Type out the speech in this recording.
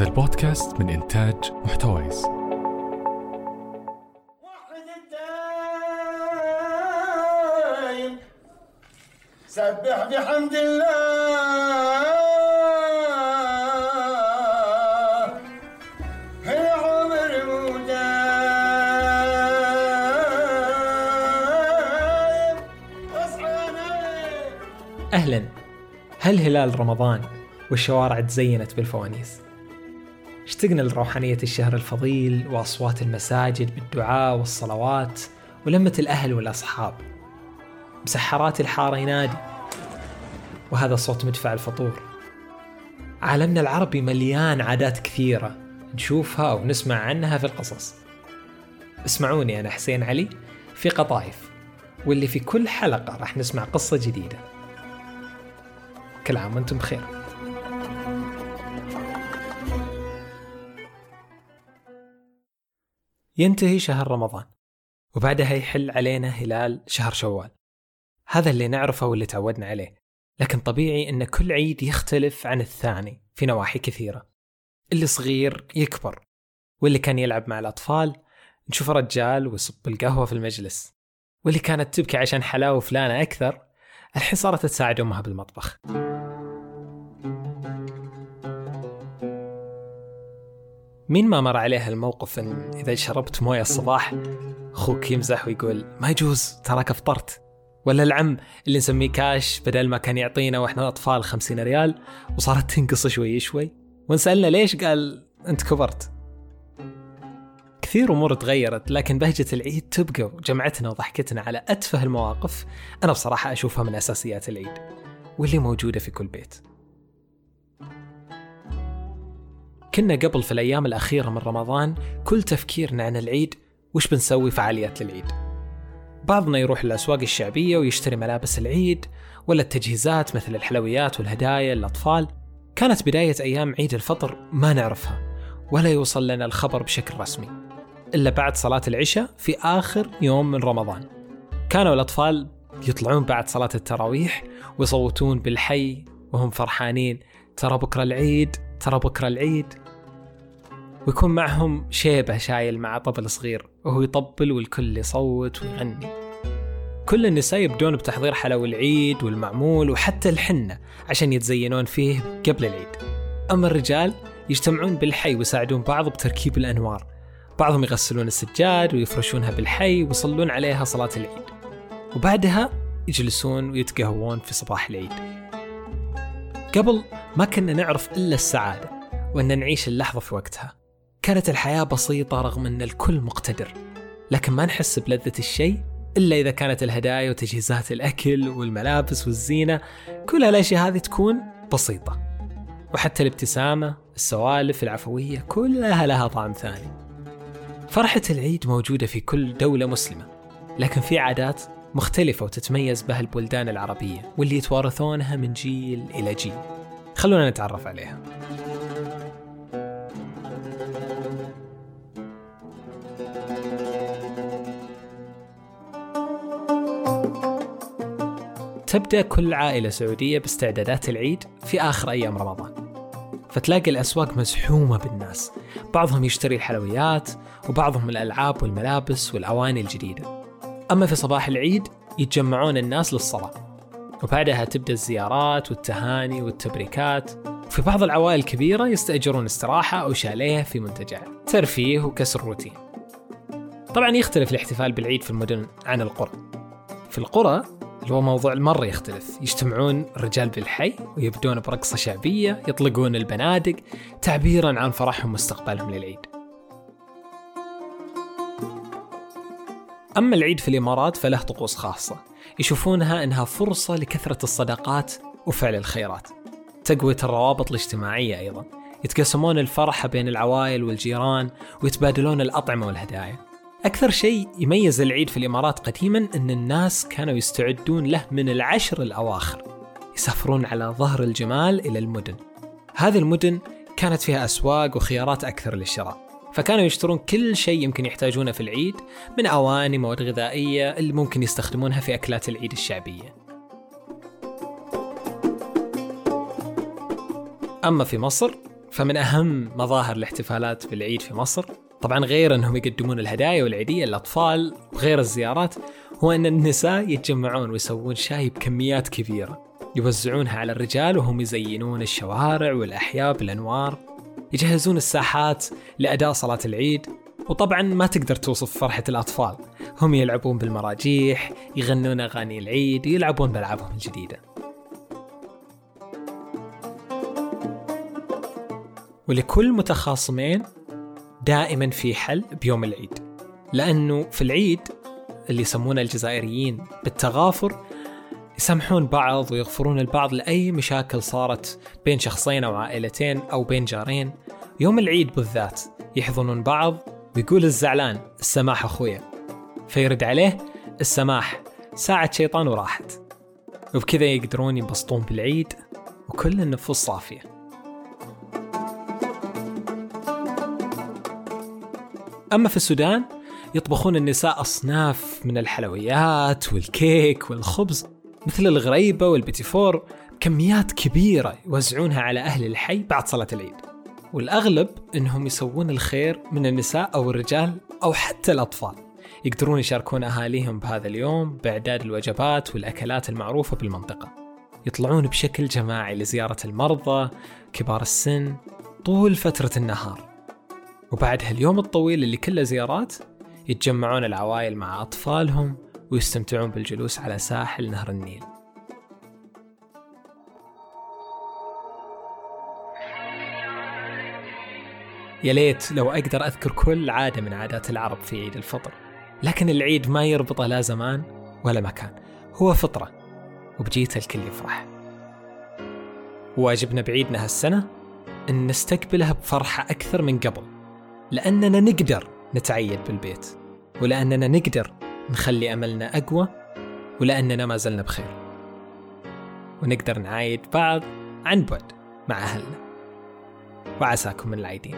هذا البودكاست من إنتاج محتويس. وحد الدايم. سبح بحمد الله. هي عمر أهلا. هل هلال رمضان والشوارع تزينت بالفوانيس؟ اشتقنا لروحانية الشهر الفضيل وأصوات المساجد بالدعاء والصلوات ولمة الأهل والأصحاب. مسحرات الحارة ينادي وهذا صوت مدفع الفطور. عالمنا العربي مليان عادات كثيرة نشوفها أو نسمع عنها في القصص. اسمعوني أنا حسين علي في قطايف واللي في كل حلقة راح نسمع قصة جديدة. كل عام وأنتم بخير. ينتهي شهر رمضان وبعدها يحل علينا هلال شهر شوال. هذا اللي نعرفه واللي تعودنا عليه لكن طبيعي إن كل عيد يختلف عن الثاني في نواحي كثيرة. اللي صغير يكبر واللي كان يلعب مع الأطفال نشوف رجال ويصب القهوة في المجلس واللي كانت تبكي عشان حلاوة فلانة أكثر الحين صارت تساعد أمها بالمطبخ. مين ما مر عليه الموقف إن إذا شربت موية الصباح أخوك يمزح ويقول ما يجوز تراك أفطرت. ولا العم اللي نسميه كاش بدل ما كان يعطينا وإحنا اطفال خمسين ريال وصارت تنقص شوي شوي. ونسالنا ليش؟ قال أنت كبرت. كثير أمور تغيرت لكن بهجة العيد تبقى وجمعتنا وضحكتنا على أتفه المواقف أنا بصراحة أشوفها من أساسيات العيد واللي موجودة في كل بيت. كنا قبل في الأيام الأخيرة من رمضان كل تفكيرنا عن العيد وش بنسوي فعاليات للعيد؟ بعضنا يروح للأسواق الشعبية ويشتري ملابس العيد ولا التجهيزات مثل الحلويات والهدايا للأطفال. كانت بداية أيام عيد الفطر ما نعرفها ولا يوصل لنا الخبر بشكل رسمي. إلا بعد صلاة العشاء في آخر يوم من رمضان. كانوا الأطفال يطلعون بعد صلاة التراويح ويصوتون بالحي وهم فرحانين ترى بكرة العيد ترى بكرة العيد. ويكون معهم شيبة شايل مع طبل صغير وهو يطبل والكل يصوت ويغني. كل النساء يبدون بتحضير حلوى العيد والمعمول وحتى الحنة عشان يتزينون فيه قبل العيد. أما الرجال يجتمعون بالحي ويساعدون بعض بتركيب الأنوار. بعضهم يغسلون السجاد ويفرشونها بالحي ويصلون عليها صلاة العيد. وبعدها يجلسون ويتقهوون في صباح العيد. قبل ما كنا نعرف إلا السعادة وأن نعيش اللحظة في وقتها. كانت الحياة بسيطة رغم أن الكل مقتدر لكن ما نحس بلذة الشيء إلا إذا كانت الهدايا وتجهيزات الأكل والملابس والزينة كل هالأشياء هذه تكون بسيطة. وحتى الابتسامة السوالف العفوية كلها لها طعم ثاني. فرحة العيد موجودة في كل دولة مسلمة لكن في عادات مختلفة وتتميز بها البلدان العربية واللي يتوارثونها من جيل إلى جيل. خلونا نتعرف عليها. تبدأ كل عائلة سعودية باستعدادات العيد في آخر أيام رمضان. فتلاقي الأسواق مزحومة بالناس. بعضهم يشتري الحلويات وبعضهم الألعاب والملابس والأواني الجديدة. أما في صباح العيد يتجمعون الناس للصلاة. وبعدها تبدأ الزيارات والتهاني والتبريكات. وفي بعض العوائل الكبيرة يستأجرون استراحة أو شاليه في منتجع. ترفيه وكسر روتين. طبعا يختلف الاحتفال بالعيد في المدن عن القرى. في القرى هو موضوع مرة يختلف. يجتمعون الرجال بالحي ويبدون برقصة شعبية يطلقون البنادق تعبيرا عن فرحهم واستقبالهم للعيد. أما العيد في الإمارات فله طقوس خاصة. يشوفونها أنها فرصة لكثرة الصداقات وفعل الخيرات. تقوية الروابط الاجتماعية أيضا. يتقسمون الفرحة بين العوائل والجيران ويتبادلون الأطعمة والهدايا. أكثر شيء يميز العيد في الإمارات قديما أن الناس كانوا يستعدون له من العشر الأواخر يسافرون على ظهر الجمال إلى المدن. هذه المدن كانت فيها أسواق وخيارات أكثر للشراء فكانوا يشترون كل شيء يمكن يحتاجونه في العيد من أواني مواد غذائية اللي ممكن يستخدمونها في أكلات العيد الشعبية. أما في مصر فمن أهم مظاهر الاحتفالات بالعيد في مصر طبعا غير أنهم يقدمون الهدايا والعيدية للأطفال وغير الزيارات هو أن النساء يتجمعون ويسوون شاي بكميات كبيرة يوزعونها على الرجال وهم يزينون الشوارع والأحياء بالأنوار يجهزون الساحات لأداء صلاة العيد وطبعا ما تقدر توصف فرحة الأطفال. هم يلعبون بالمراجيح يغنون أغاني العيد يلعبون بألعابهم الجديدة. ولكل متخاصمين دائما في حل بيوم العيد. لأنه في العيد اللي يسمونه الجزائريين بالتغافر يسامحون بعض ويغفرون البعض لأي مشاكل صارت بين شخصين أو عائلتين أو بين جارين. يوم العيد بالذات يحضنون بعض ويقول الزعلان السماح أخويا. فيرد عليه السماح ساعة شيطان وراحت. وبكذا يقدرون ينبسطون بالعيد وكل النفوس صافية. أما في السودان يطبخون النساء أصناف من الحلويات والكيك والخبز مثل الغريبة والبيتيفور كميات كبيرة يوزعونها على أهل الحي بعد صلاة العيد. والأغلب أنهم يسوون الخير من النساء أو الرجال أو حتى الأطفال. يقدرون يشاركون أهاليهم بهذا اليوم بإعداد الوجبات والأكلات المعروفة بالمنطقة. يطلعون بشكل جماعي لزيارة المرضى كبار السن طول فترة النهار. وبعد هاليوم الطويل اللي كله زيارات يتجمعون العوائل مع أطفالهم ويستمتعون بالجلوس على ساحل نهر النيل. يا ليت لو أقدر أذكر كل عادة من عادات العرب في عيد الفطر لكن العيد ما يربطه لا زمان ولا مكان هو فطرة وبجيته الكل يفرح. واجبنا بعيدنا هالسنة أن نستقبلها بفرحة أكثر من قبل. لأننا نقدر نتعيد بالبيت ولأننا نقدر نخلي أملنا أقوى ولأننا ما زلنا بخير. ونقدر نعايد بعض عن بعد مع أهلنا. وعساكم من العيدين